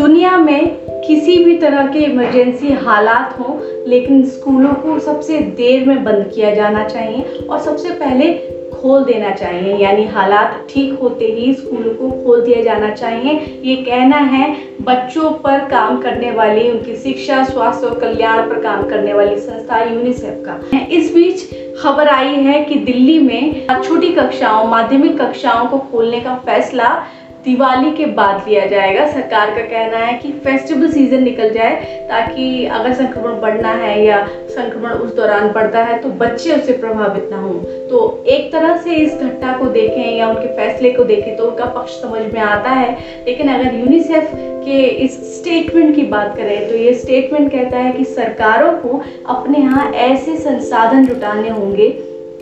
दुनिया में किसी भी तरह के इमरजेंसी हालात हो, लेकिन स्कूलों को सबसे देर में बंद किया जाना चाहिए और सबसे पहले खोल देना चाहिए। यानी हालात ठीक होते ही स्कूलों को खोल दिया जाना चाहिए। ये कहना है, बच्चों पर काम करने वाली, उनकी शिक्षा, स्वास्थ्य और कल्याण पर काम करने वाली संस्था यूनिसेफ का। इस बीच खबर आई है कि दिल्ली में छोटी कक्षाओं, माध्यमिक कक्षाओं को खोलने का फैसला दिवाली के बाद लिया जाएगा। सरकार का कहना है कि फेस्टिवल सीज़न निकल जाए ताकि अगर संक्रमण बढ़ना है या संक्रमण उस दौरान बढ़ता है तो बच्चे उससे प्रभावित ना हों। तो एक तरह से इस घटना को देखें या उनके फैसले को देखें तो उनका पक्ष समझ में आता है। लेकिन अगर यूनिसेफ के इस स्टेटमेंट की बात करें तो ये स्टेटमेंट कहता है कि सरकारों को अपने यहाँ ऐसे संसाधन जुटाने होंगे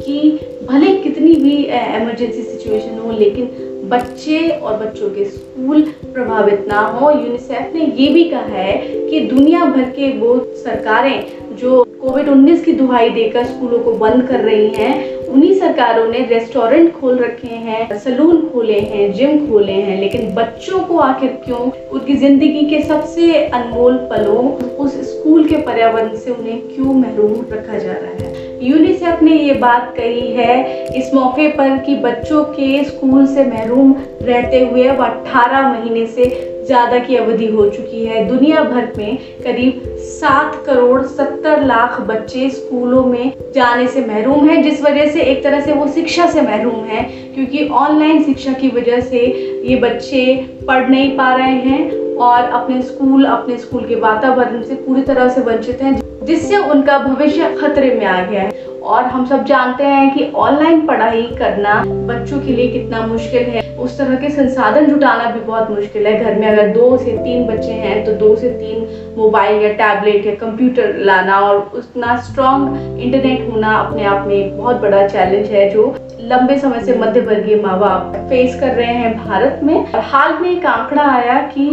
कि भले कितनी भी इमरजेंसी सिचुएशन हो, लेकिन बच्चे और बच्चों के स्कूल प्रभावित ना हो। यूनिसेफ ने ये भी कहा है कि दुनिया भर के वो सरकारें जो कोविड 19 की दुहाई देकर स्कूलों को बंद कर रही हैं, उन्हीं सरकारों ने रेस्टोरेंट खोल रखे हैं, सलून खोले हैं, जिम खोले हैं, लेकिन बच्चों को आखिर क्यों? उनकी ज़िंदगी के सबसे अनमोल पलों उस स्कूल के पर्यावरण से उन्हें क्यों महरूम रखा जा रहा है? यूनिसेफ ने ये बात कही है, इस मौके पर कि बच्चों के स्कूल से महरूम रहते हुए अब 18 महीने से ज़्यादा की अवधि हो चुकी है। दुनिया भर में करीब सात करोड़ सत्तर लाख बच्चे स्कूलों में जाने से महरूम हैं, जिस वजह से एक तरह से वो शिक्षा से महरूम हैं, क्योंकि ऑनलाइन शिक्षा की वजह से ये बच्चे पढ़ नहीं पा रहे हैं और अपने स्कूल अपने स्कूल के वातावरण से पूरी तरह से वंचित हैं, जिससे उनका भविष्य खतरे में आ गया है। और हम सब जानते हैं कि ऑनलाइन पढ़ाई करना बच्चों के लिए कितना मुश्किल है। उस तरह के संसाधन जुटाना भी बहुत मुश्किल है। घर में अगर दो से तीन बच्चे हैं तो दो से तीन मोबाइल या टैबलेट या कंप्यूटर लाना और उतना स्ट्रॉन्ग इंटरनेट होना अपने आप में एक बहुत बड़ा चैलेंज है, जो लंबे समय से मध्य वर्गीय माँ बाप फेस कर रहे हैं भारत में। हाल में एक आंकड़ा आया कि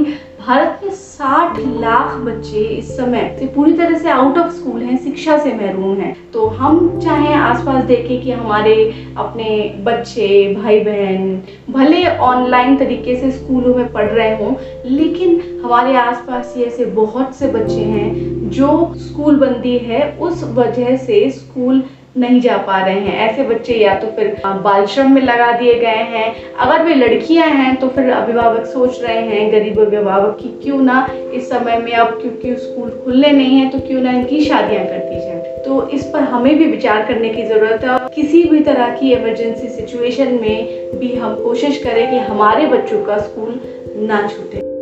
भारत में 60 लाख बच्चे इस समय, से पूरी तरह से आउट ऑफ़ स्कूल हैं, शिक्षा से महरूम हैं। तो हम चाहे आसपास देखें कि हमारे अपने बच्चे भाई बहन भले ऑनलाइन तरीके से स्कूलों में पढ़ रहे हों, लेकिन हमारे आसपास ही ऐसे बहुत से बच्चे हैं जो स्कूल बंदी है, उस वजह से स्कूल नहीं जा पा रहे हैं। ऐसे बच्चे या तो फिर बाल श्रम में लगा दिए गए हैं। अगर वे लड़कियाँ हैं तो फिर अभिभावक सोच रहे हैं, गरीब अभिभावक की क्यों ना इस समय में अब क्योंकि स्कूल खुलने नहीं है तो क्यों ना इनकी शादियाँ कर दी जाए। तो इस पर हमें भी विचार करने की ज़रूरत है। किसी भी तरह की इमरजेंसी सिचुएशन में भी हम कोशिश करें कि हमारे बच्चों का स्कूल ना छूटे।